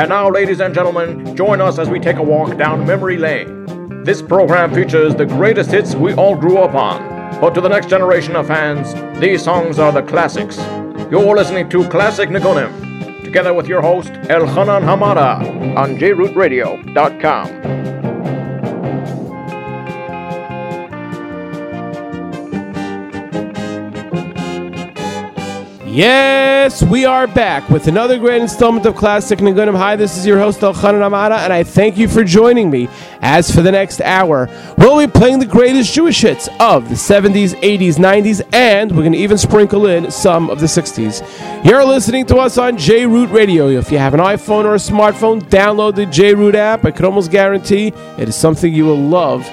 And now, ladies and gentlemen, join us as we take a walk down memory lane. This program features the greatest hits we all grew up on. But to the next generation of fans, these songs are the classics. You're listening to Classic Nigunim, together with your host, Elchanan Hamada, on jrootradio.com. Yes, we are back with another great installment of Classic Nigunim. Hi, this is your host Elchanan Hamada, and I thank you for joining me. As for the next hour, we'll be playing the greatest Jewish hits of the 70s, 80s, 90s, and we're going to even sprinkle in some of the 60s. You're listening to us on J Root Radio. If you have an iPhone or a smartphone, download the J Root app. I can almost guarantee it is something you will love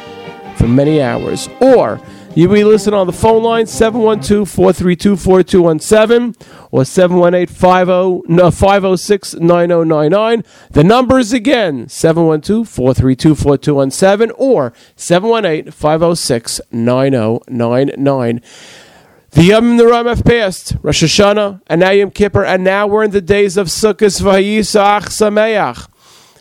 for many hours. Or you be listening on the phone line 712-432-4217 or 718-506-9099. The numbers again 712-432-4217 or 718-506-9099. The Yom and the Ram have passed, Rosh Hashanah, and now Yom Kippur, and now we're in the days of Sukkot Vayisach Sameach.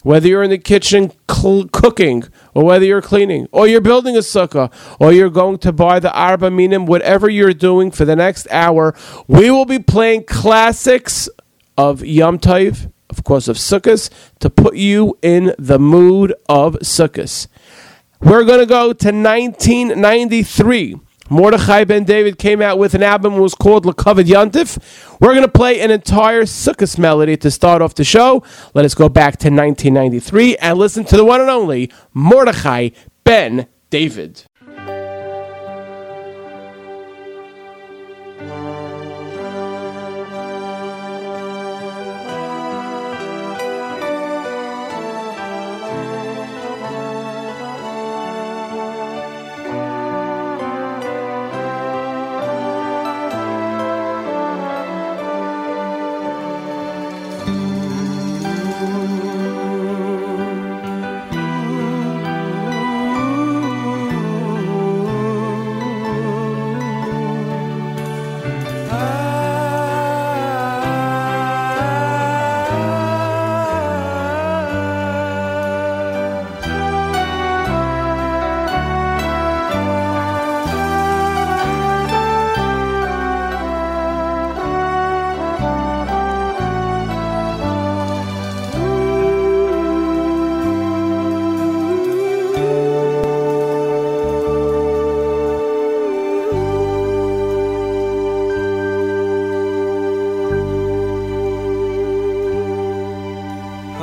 Whether you're in the kitchen cl- cooking, or whether you're cleaning, or you're building a sukkah, or you're going to buy the arba minim, whatever you're doing for the next hour, we will be playing classics of Yom Tov, of course, of Sukkot, to put you in the mood of Sukkot. We're going to go to 1993. Mordechai Ben David came out with an album that was called Lakavad Yantif. We're going to play an entire Sukkot melody to start off the show. Let us go back to 1993 and listen to the one and only Mordechai Ben David.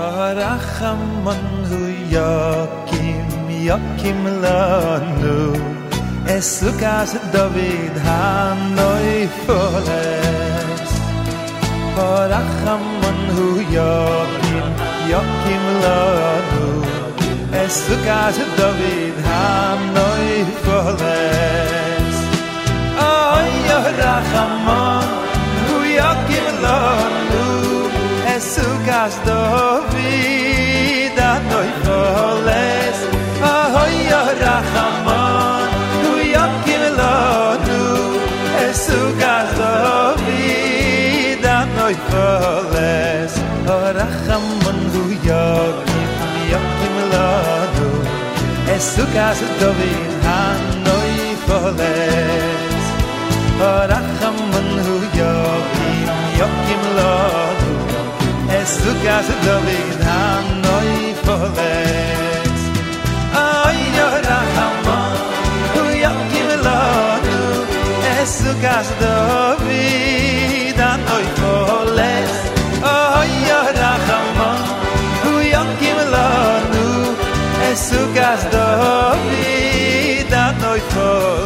Harachamon hu yakim, yakim lanu Es lukas david hanoi foles Harachamon hu yakim, yakim lanu Es lukas david hanoi foles Ay, harachamon hu yakim lanu as do vida do foles oh yo rahamon tu yo kill lo tu es gas do vida do holes oh rahamon tu yo kill yo kill tu gas do vida do holes oh zug do big dan noy fovet ay yo ra hama du yo kim la du es zug do big dan noy folet ay yo ra hama du yo kim la du es zug do big dan noy folet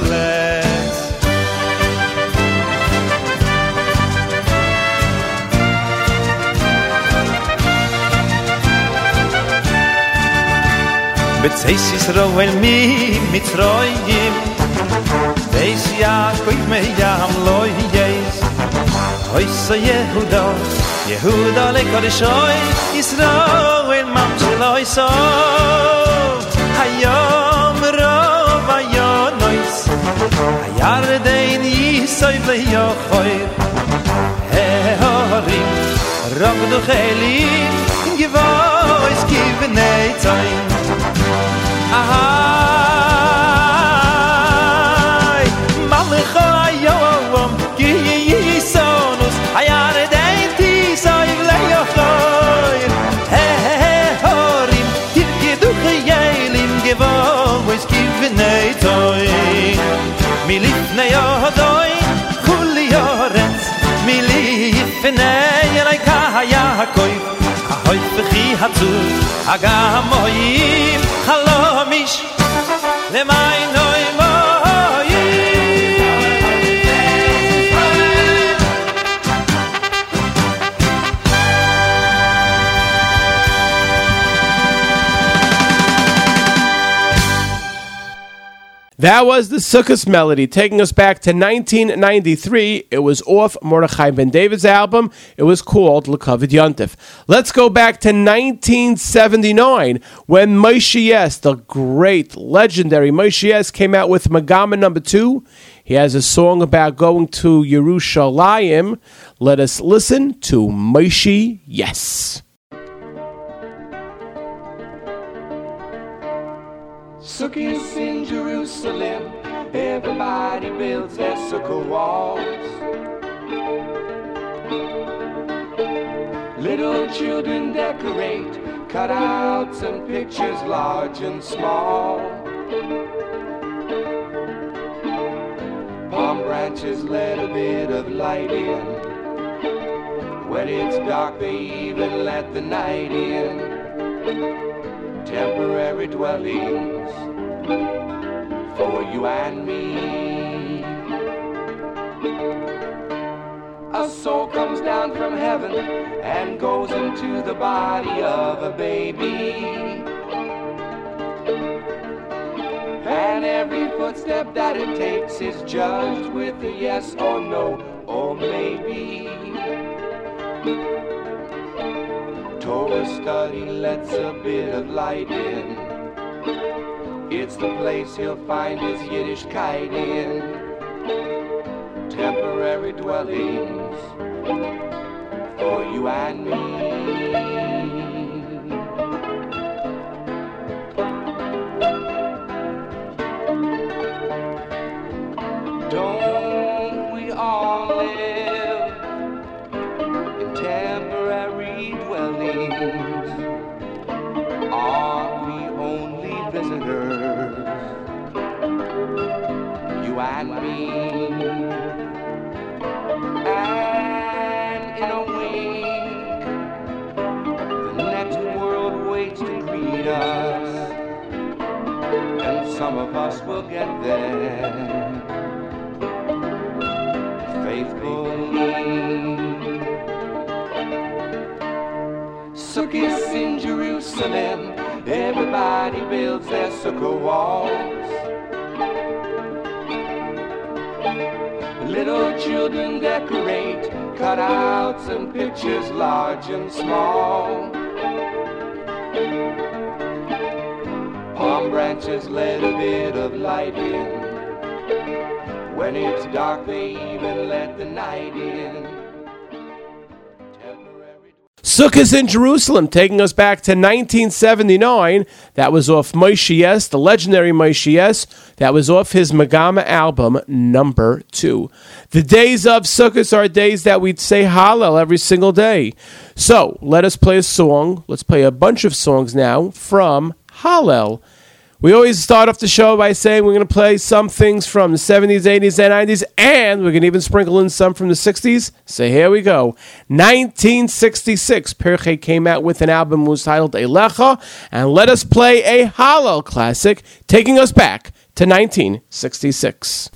בצייס zeis is ro דייס mi mit troi gem zeis ja kuit יהודה ja am loy jeis hoy se je hudo je hudo le kor shoy is ro mam loy so hayom ro hayar de yo ois given a time. Ahai malach ayom ki yisonus ayare dein sai leyochoy he he he horim tir gedu khayelim gewon ois given a time. Mi lifne yodoy yorets mi lifne yelay kahaya koy hoy fchi hat zu aga moi hallo le mein That was the Sukkot melody, taking us back to 1993. It was off Mordechai Ben David's album. It was called Lekavid Yontif. Let's go back to 1979 when Moshe Yess, the great, legendary Moshe Yess, came out with Megama number two. He has a song about going to Yerushalayim. Let us listen to Moshe Yess. Sukkahs in Jerusalem, everybody builds their sukkah walls. Little children decorate cutouts and pictures large and small. Palm branches let a bit of light in. When it's dark, they even let the night in temporary dwellings for you and me. A soul comes down from heaven and goes into the body of a baby. And every footstep that it takes is judged with a yes or no or maybe. Torah study lets a bit of light in. It's the place he'll find his Yiddishkeit in. Temporary dwellings for you and me. Will get there faithfully. Sukkahs in Jerusalem, everybody builds their sukkah walls. Little children decorate cutouts and pictures large and small. Branches let a bit of light in. When it's dark, they even let the night in. Sukkahs in Jerusalem, taking us back to 1979. That was off Moshe Yess, the legendary Moshe Yess. That was off his Megama album, number two. The days of Sukkot are days that we'd say Hallel every single day. So let us play a song. Let's play a bunch of songs now from Hallel. We always start off the show by saying we're going to play some things from the 70s, 80s, and 90s, and we're going to even sprinkle in some from the 60s. So here we go. 1966, Pirchei came out with an album was titled Elecha, and let us play a Hallel classic, taking us back to 1966.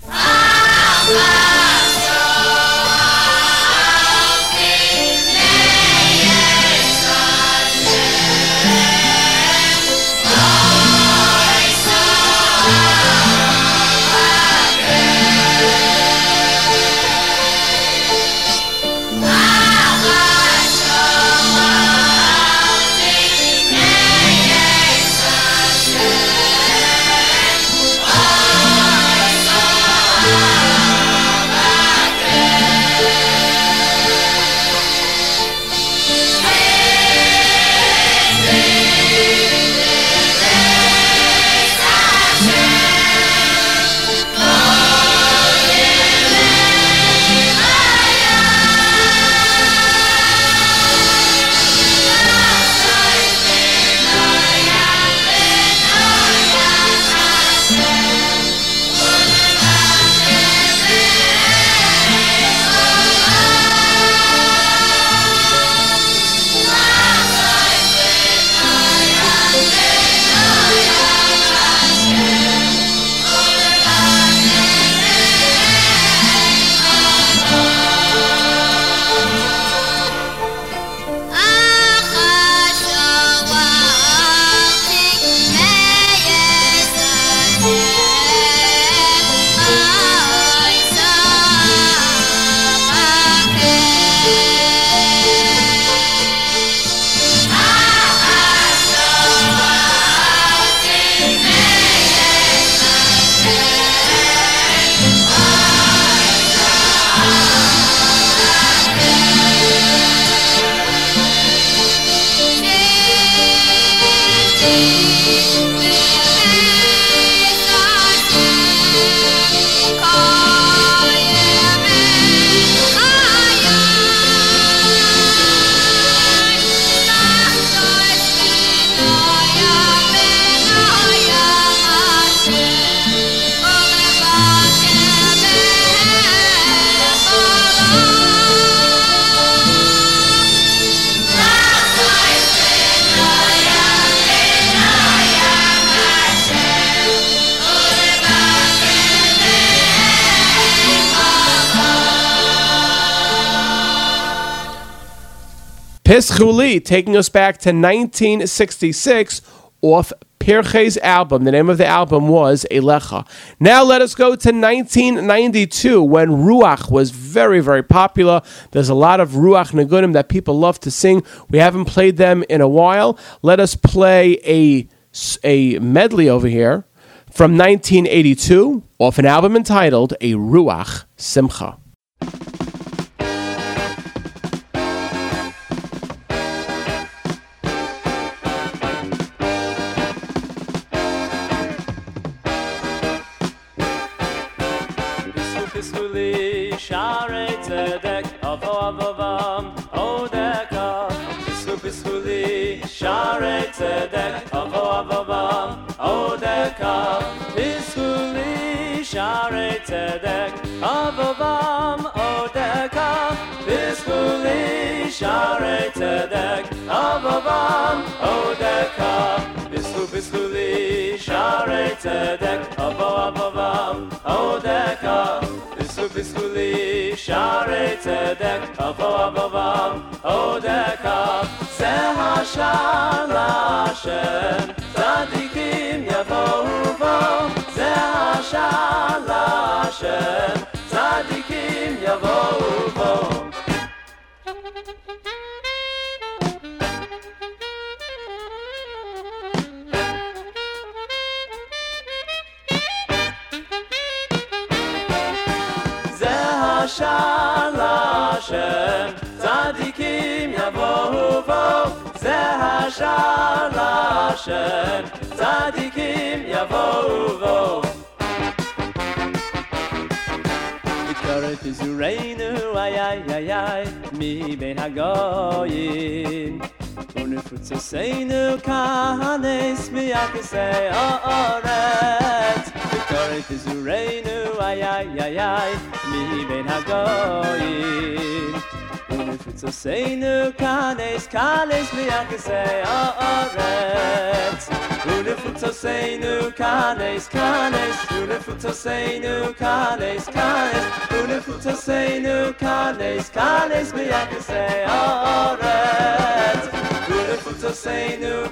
Pischuli, taking us back to 1966 off Pirchei's album. The name of the album was Elecha. Now let us go to 1992 when Ruach was very, very popular. There's a lot of Ruach Nagunim that people love to sing. We haven't played them in a while. Let us play a, a medley over here from 1982 off an album entitled A Ruach Simcha. Tzedek avovam odeka Pisku li share tzedek avovam odeka Pisku pisku li share tzedek avo avovam odeka Pisku pisku share tzedek avo avovam odeka Ze hashar Lashem tzadikim yavohu vo Ze hashar Lashem tzadikim yavohu vo זה השער להשם, צדיקים יבואו בו. זה השער להשם, צדיקים יבואו בו. מתקרב פזורנו, איי איי איי איי, מבין הגויים. ונפוצצנו כהנס מיחסי האורץ. מתקרב פזורנו, איי איי איי איי, מבין הגויים. ונפוצצנו כהנס, כהנס מיחסי האורץ. ונפוצצנו כהנס, כהנס, ונפוצצנו כהנס, כהנס, ונפוצצנו כהנס, כהנס מיחסי האורץ. ונפוצצנו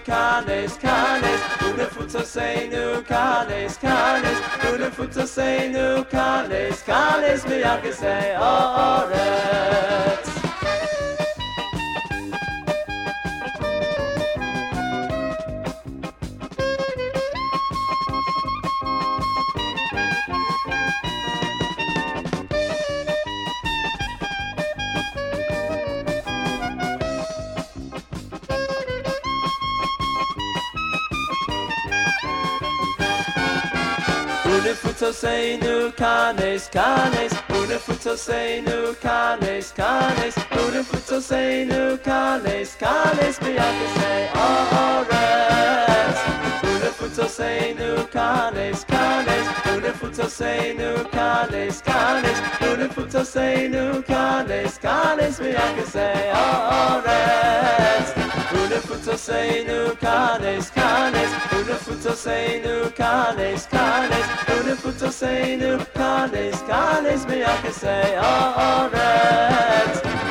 fıtıl say nu kanes kanes Bunu fıtıl say nu kanes kanes Bunu fıtıl say nu kanes kanes Bir yakın say alright Unifutosenu canes canes Unifutosenu canes canes Unifutosenu canes canes Biakase ores Unifutosenu canes canes Unifutosenu canes canes Unifutosenu canes canes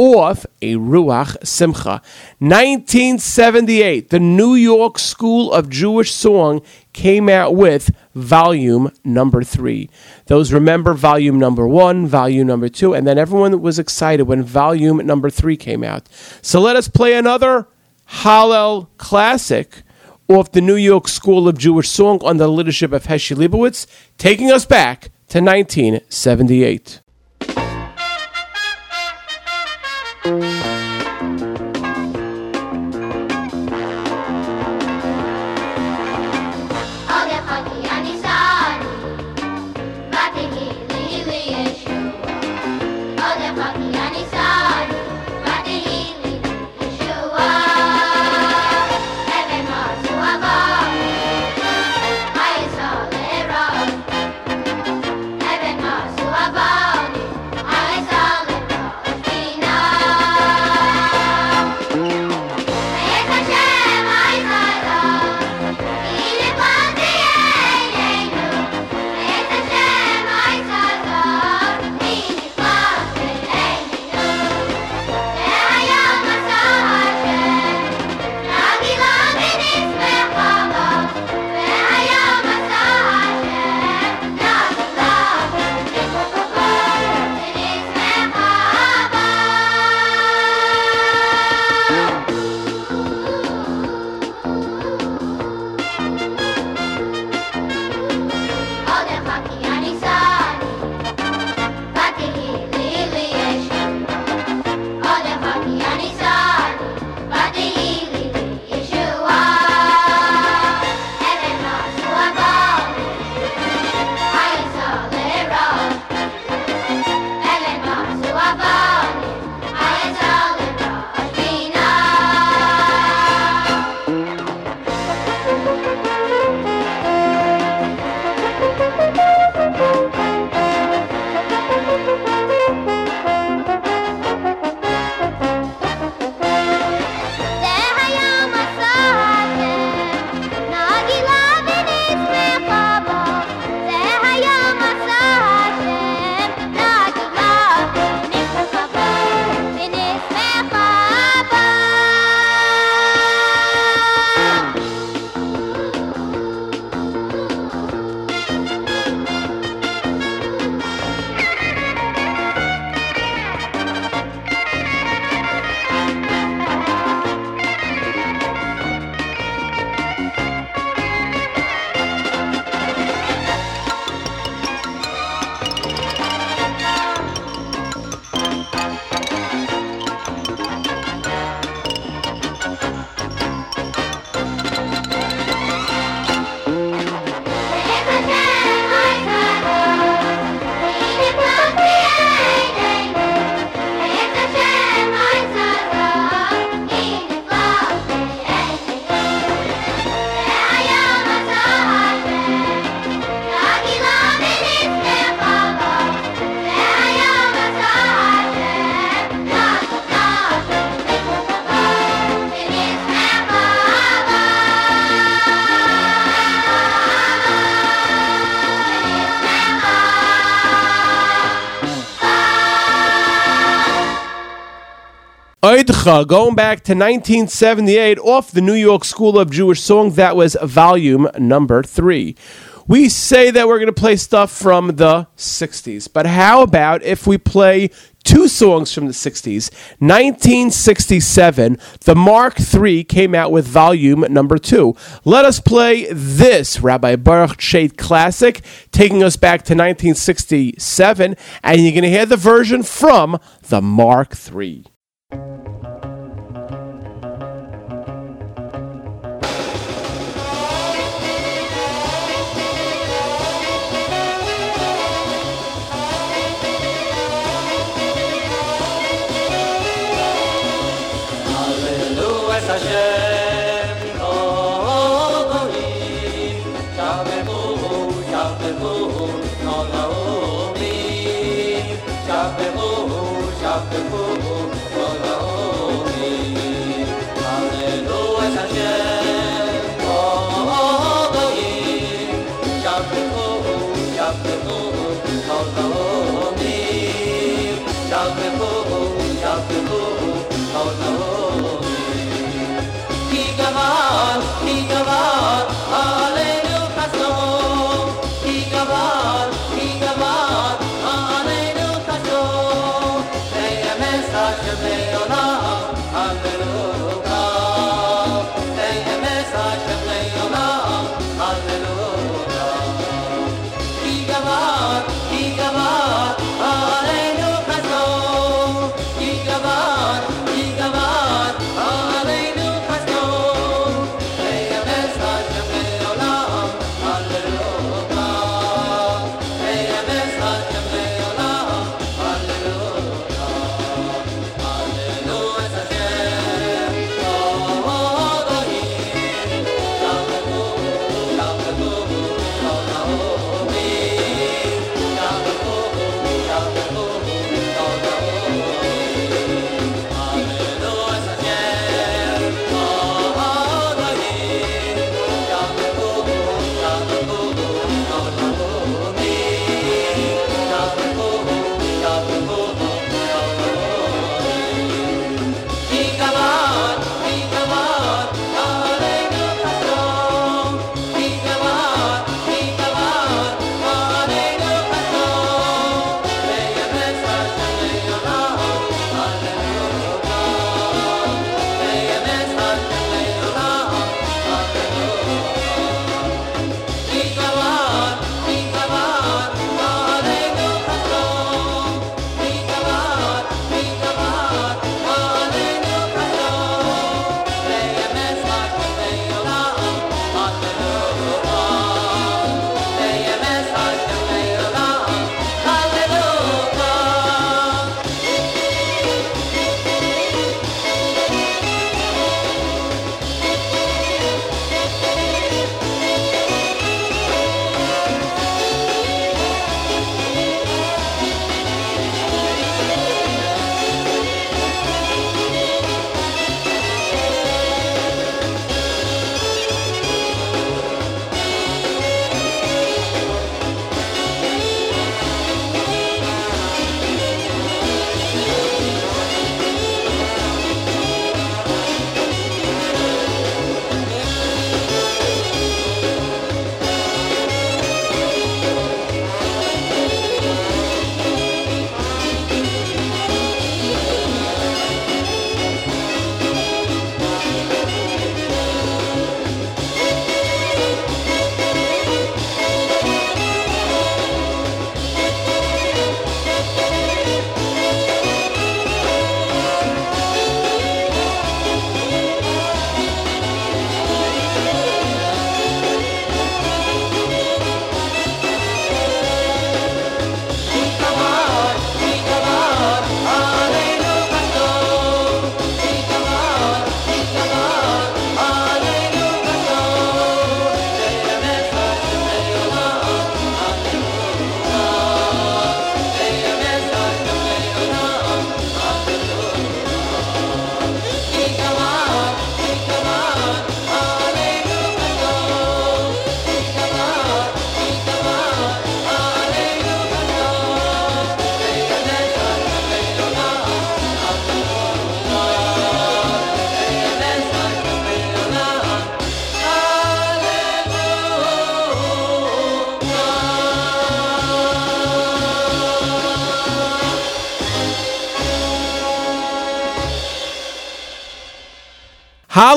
off a Ruach Simcha. 1978, the New York School of Jewish Song came out with volume number three. Those remember volume number one, volume number two, and then everyone was excited when volume number three came out. So let us play another Hallel classic off the New York School of Jewish Song under the leadership of Heshi Leibowitz, taking us back to 1978. Going back to 1978, off the New York School of Jewish Song. That was volume number three. We say that we're going to play stuff from the 60s, but how about if we play two songs from the 60s? 1967, the Mark III came out with volume number two. Let us play this Rabbi Baruch Chait classic, taking us back to 1967, and you're going to hear the version from the Mark III.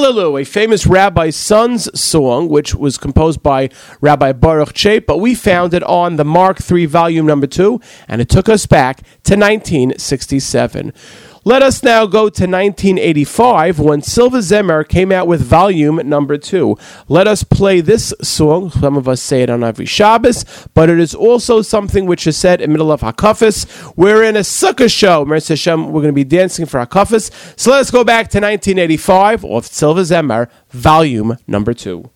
Hallelujah, a famous rabbi's son's song, which was composed by Rabbi Baruch Chait, but we found it on the Mark III, volume number two, and it took us back to 1967. Let us now go to 1985 when Silva Zemer came out with volume number two. Let us play this song. Some of us say it on every Shabbos, but it is also something which is said in middle of Hakafis. We're in a sukkah show. Mercy Hashem, we're going to be dancing for Hakafis. So let us go back to 1985 of Silva Zemer, volume number two.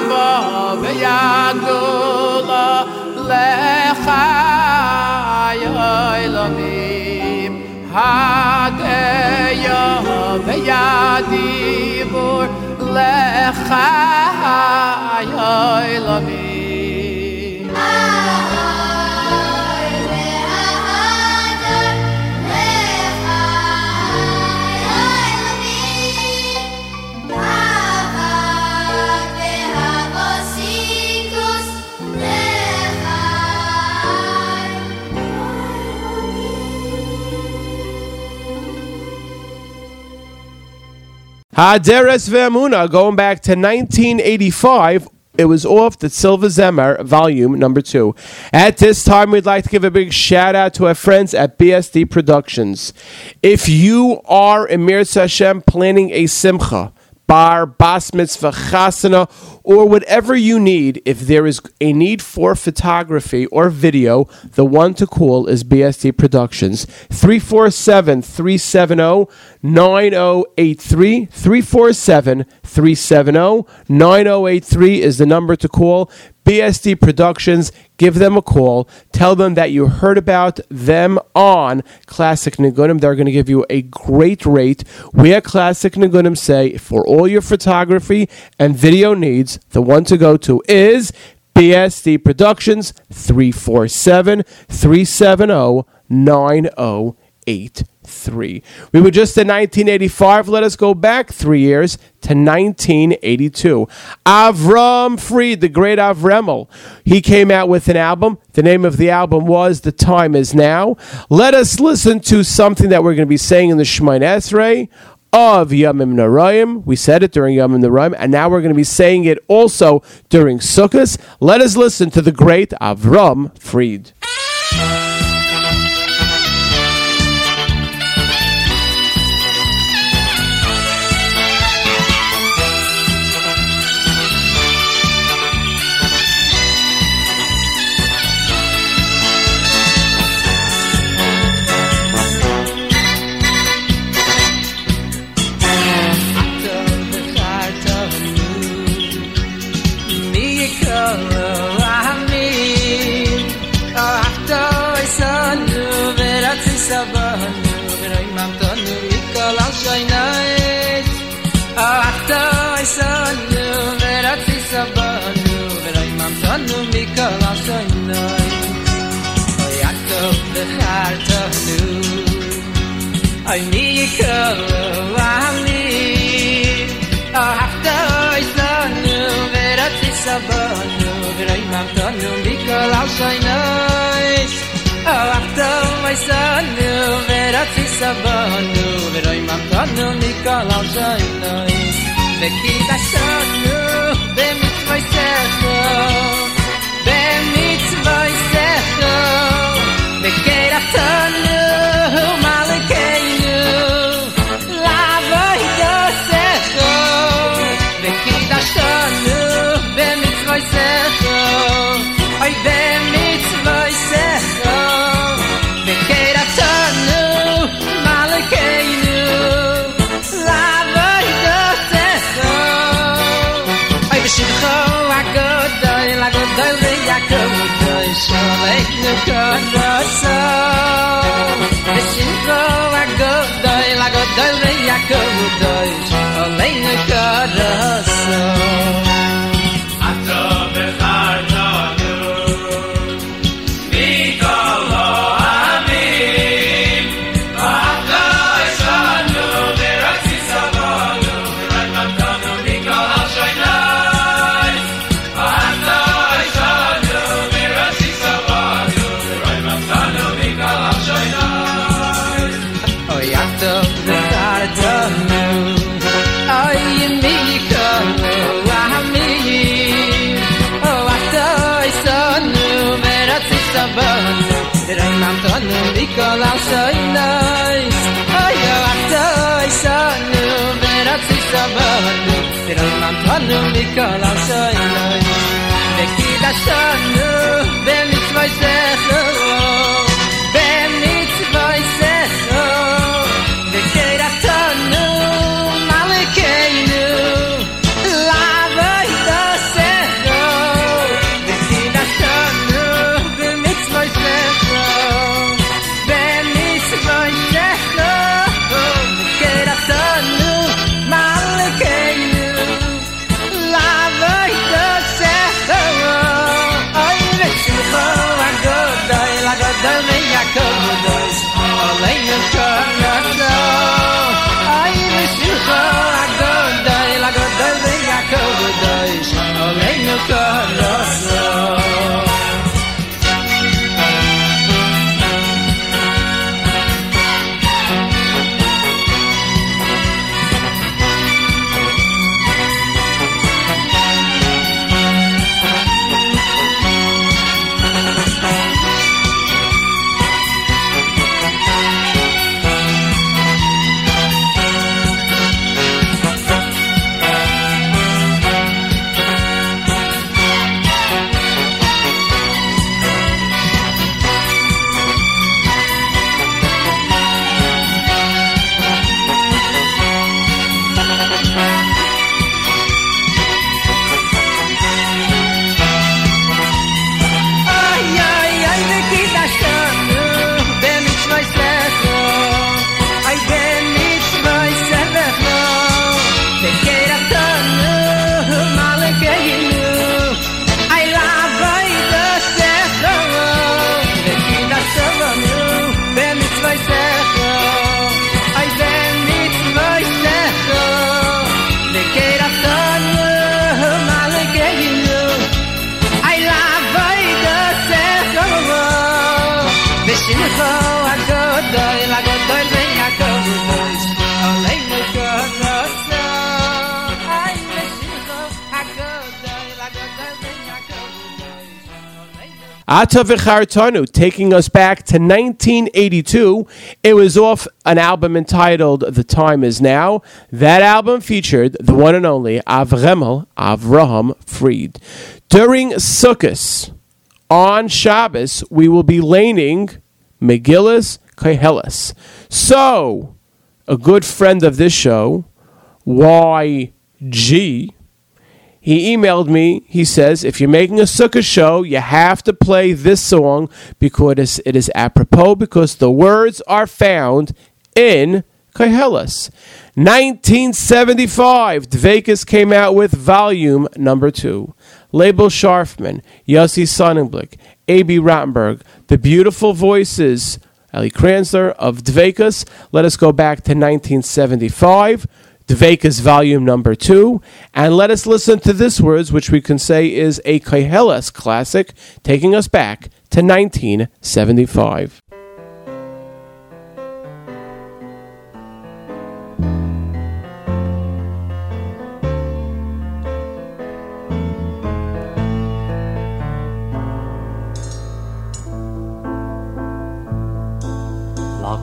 ויבוא ויגור לך אלוהים עד היום וידיבור לך אלוהים Haderes Ve'amuna, going back to 1985. It was off the Silva Zemer, volume number two. At this time, we'd like to give a big shout out to our friends at BSD Productions. If you are Emir Hashem planning a simcha, bar, bas mitzvah, chasana, or whatever you need, if there is a need for photography or video, the one to call is BSD Productions. 347 370 9083. 347 370 9083 is the number to call. BSD Productions, give them a call. Tell them that you heard about them on Classic Nagunim. They're going to give you a great rate. We at Classic Nagunim say for all your photography and video needs, the one to go to is BSD Productions 347 370 three. We were just in 1985. Let us go back three years to 1982. Avram Fried, the great Avremel, he came out with an album. The name of the album was The Time Is Now. Let us listen to something that we're going to be saying in the Shemoneh Esrei of Yamim Noraim. We said it during Yamim Noraim, and now we're going to be saying it also during Sukkot. Let us listen to the great Avram Fried. no mikol calas a noite I act of the heart of you I need you call a me after I don't know where to say no Veroy I don't know me calas a noite I act of my son no where no where I don't know a noite Ve kita sanu, ve mit vai ser sanu avundig Det rumman Tanum Nikolaus Söjnöj Vekida Sönu Velic Vajsech Ata V'Chartanu, taking us back to 1982. It was off an album entitled The Time Is Now. That album featured the one and only Avremel Avraham Fried. During Sukkot, on Shabbos, we will be laning Megillus Koheles. So, a good friend of this show, YG, he emailed me. He says, if you're making a sukkah show, you have to play this song because it is apropos because the words are found in Koheles. 1975, Dveykus came out with volume number two. Label Sharfman, Yossi Sonnenblick, A.B. Rottenberg, the beautiful voices, Ellie Kranzler of Dveykus. Let us go back to 1975. Dveykus volume number two, and let us listen to this words, which we can say is a Koheles classic, taking us back to 1975.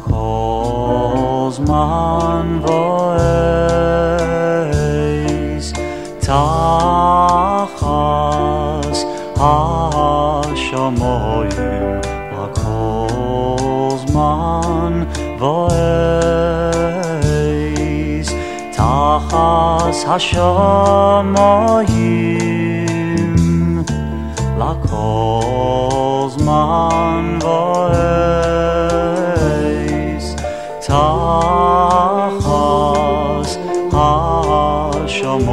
Kol zman voeis tachas hashamoyim Lakol zman voeis tachas hashamoyim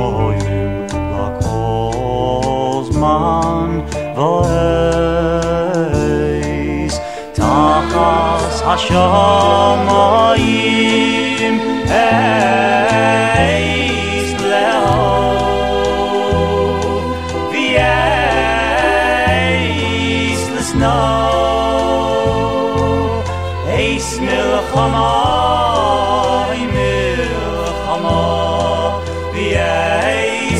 lakol zman voeis tachas mi smil khom a mi mir khom bi ey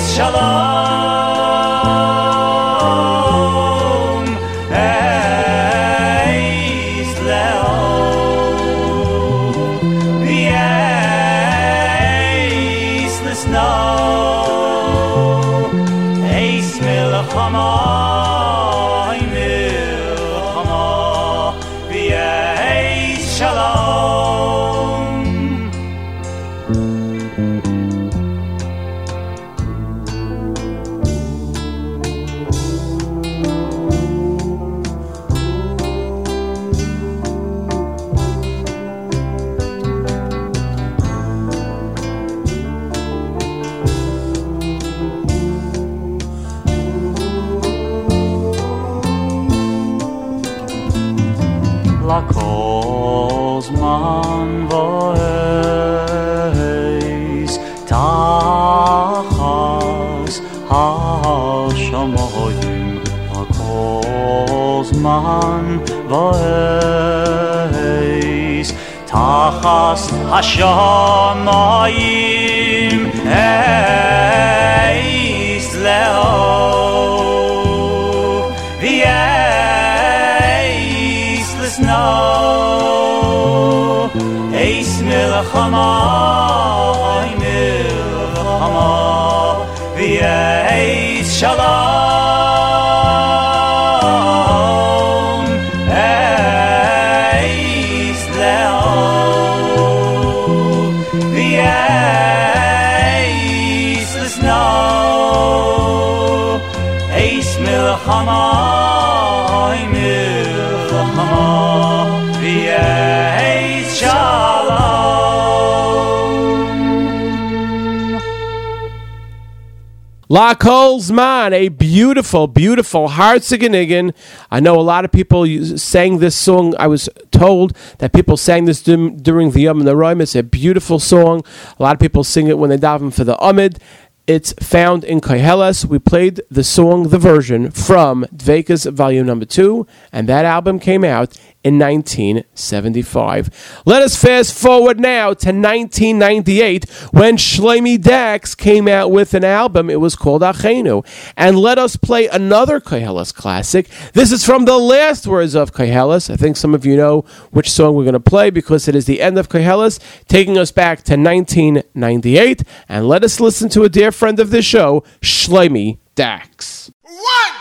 Lakol Zman, a beautiful, beautiful Hartziganigan. I know a lot of people sang this song. I was told that people sang this dur- during the Yom and the Roim. It's a beautiful song. A lot of people sing it when they daven for the Amud. It's found in Koheles. We played the song, the version from Dveykus Volume Number Two, and that album came out in 1975. Let us fast forward now to 1998 when Shlomie Dachs came out with an album. It was called Achenu. And let us play another Koheles classic. This is from the last words of Koheles. I think some of you know which song we're going to play because it is the end of Koheles, taking us back to 1998. And let us listen to a dear friend of the show, Shlomie Dachs. One,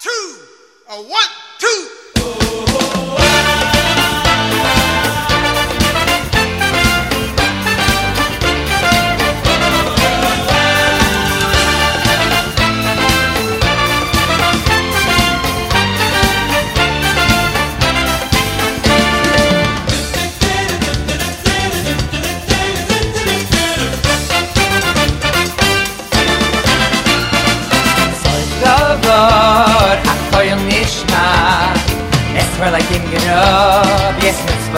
two, a one, two.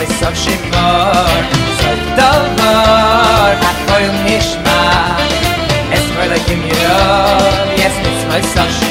voice of Shemar Zoy Dovar, a Es koil akim yirov, yes, it's voice of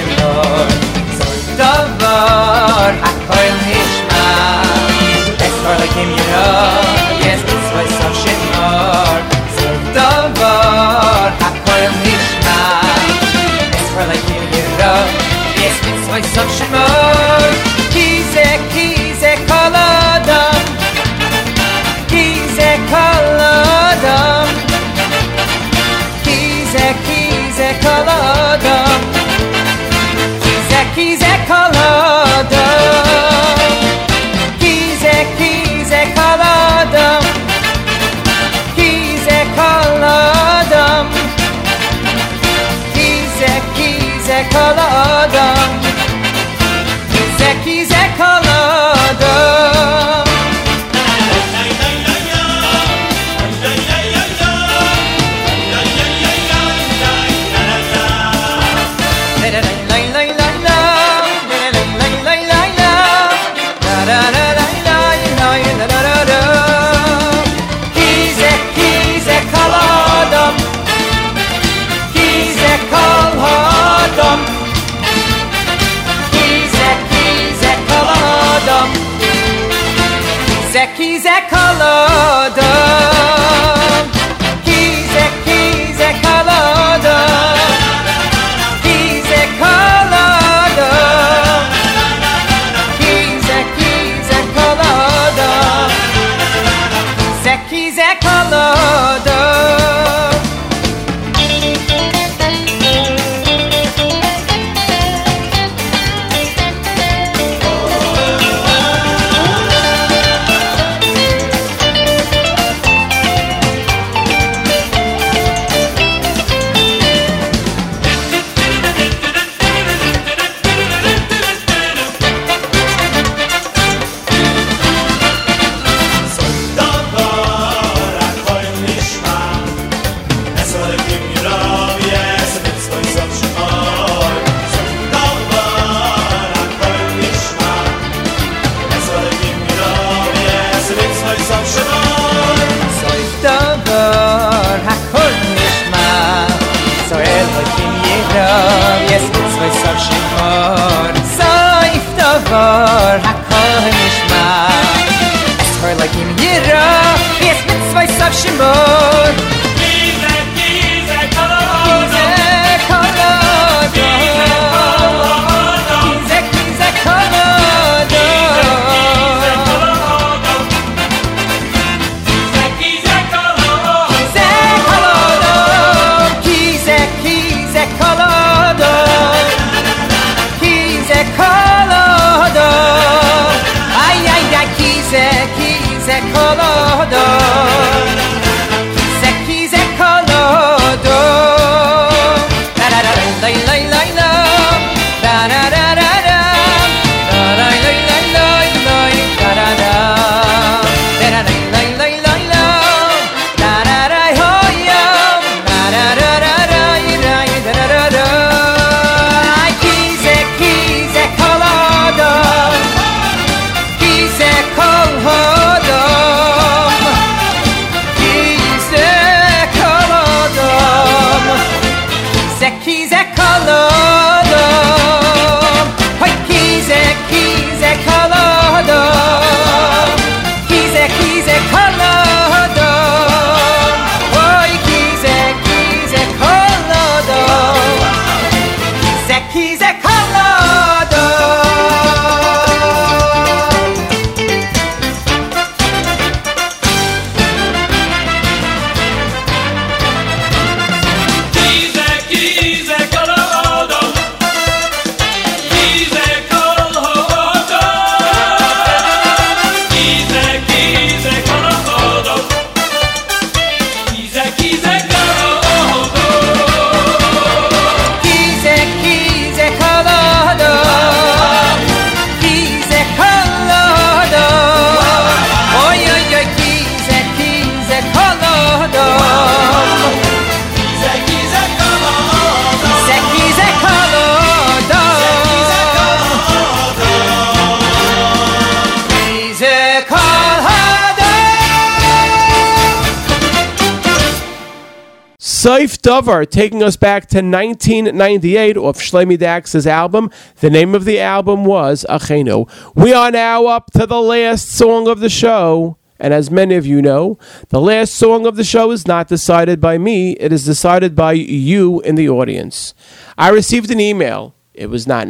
Saif Dover taking us back to 1998 off Shlomie Dachs's album. The name of the album was Achenu. We are now up to the last song of the show. And as many of you know, the last song of the show is not decided by me, it is decided by you in the audience. I received an email. It was not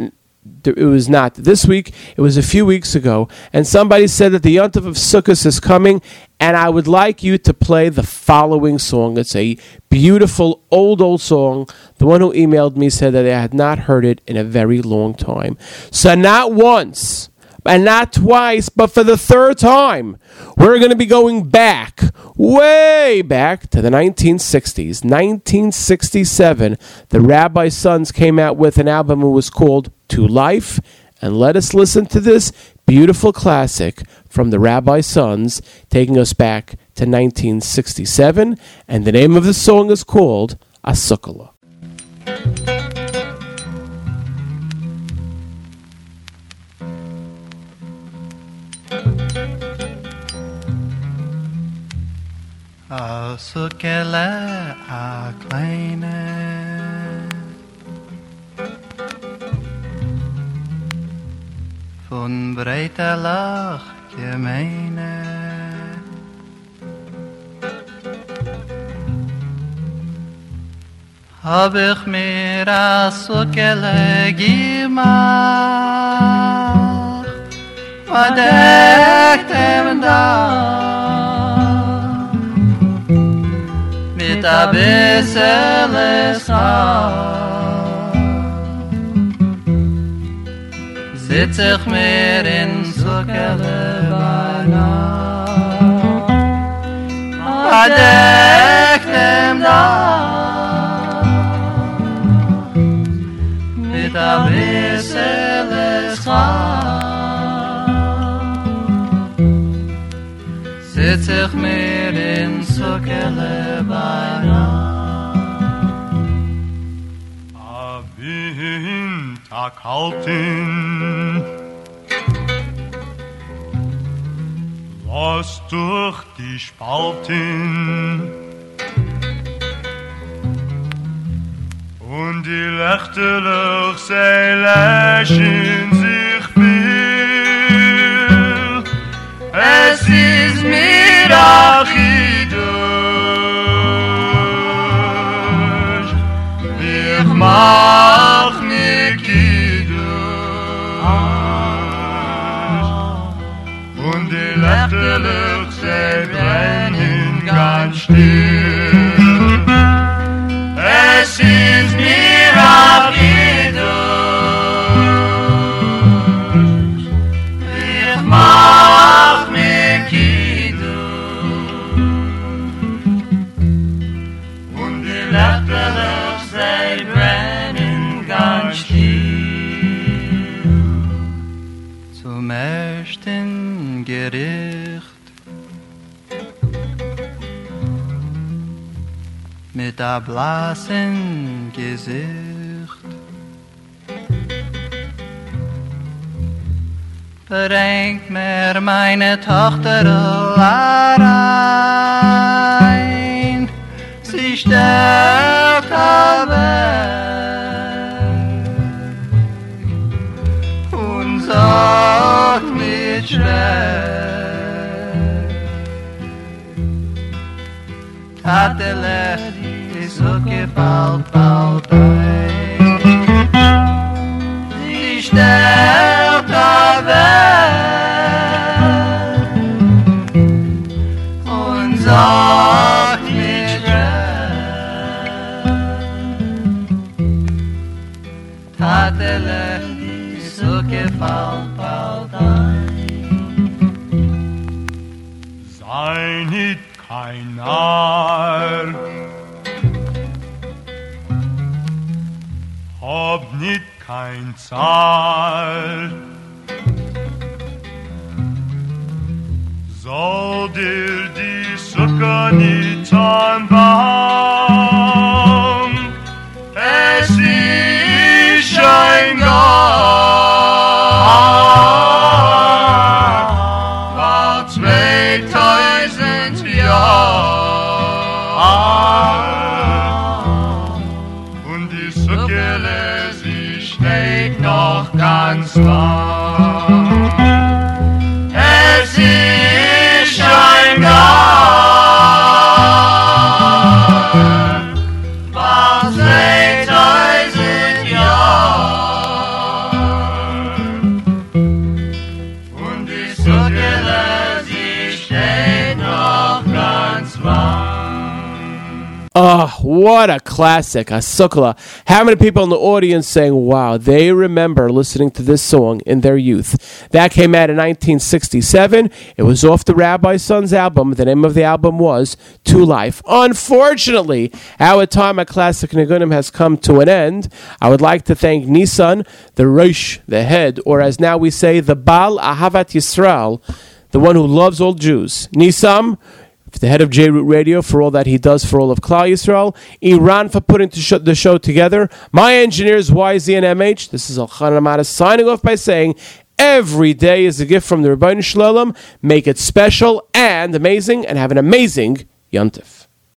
it was not this week, it was a few weeks ago, and somebody said that the Yontif of Sukkot is coming, and I would like you to play the following song. It's a beautiful, old, old song. The one who emailed me said that they had not heard it in a very long time. So, not once, and not twice, but for the third time, we're going to be going back, way back to the 1960s. 1967, the Rabbis' Sons came out with an album that was called To Life. And let us listen to this beautiful classic from the Rabbis' Sons, taking us back to 1967. And the name of the song is called Asukala. A sukele und breiter lach gemeine. Hab ich mir a sukele gemacht ma dekt em da mit a bissel es sit sich mir in zukele bana adek nem da mit a bisel scha sit sich mir in zukele bana kalten Was durch die Spalten Und die Lächtelich sei lächeln sich viel Es ist mir Achidush brennen ganz blassen Gesicht. Bringt mir meine Tochter allein. Sie stirbt weg und sagt mit Schreck Tatele bal bal day. These. Zahl Soll dir die Suppe what a classic, a sukla. How many people in the audience saying, wow, they remember listening to this song in their youth? That came out in 1967. It was off the Rabbis' Sons album. The name of the album was To Life. Unfortunately, our time at Classic Niggunim has come to an end. I would like to thank Nissan, the Rosh, the head, or as now we say, the Baal Ahavat Yisrael, the one who loves all Jews. Nisam, the head of J Root Radio, for all that he does for all of Klal Yisrael. Iran for putting the show together. My engineers, YZ and MH. This is Elchanan Hamada signing off by saying, Every day is a gift from the Ribono Shel Olam. Make it special and amazing, and have an amazing Yontif.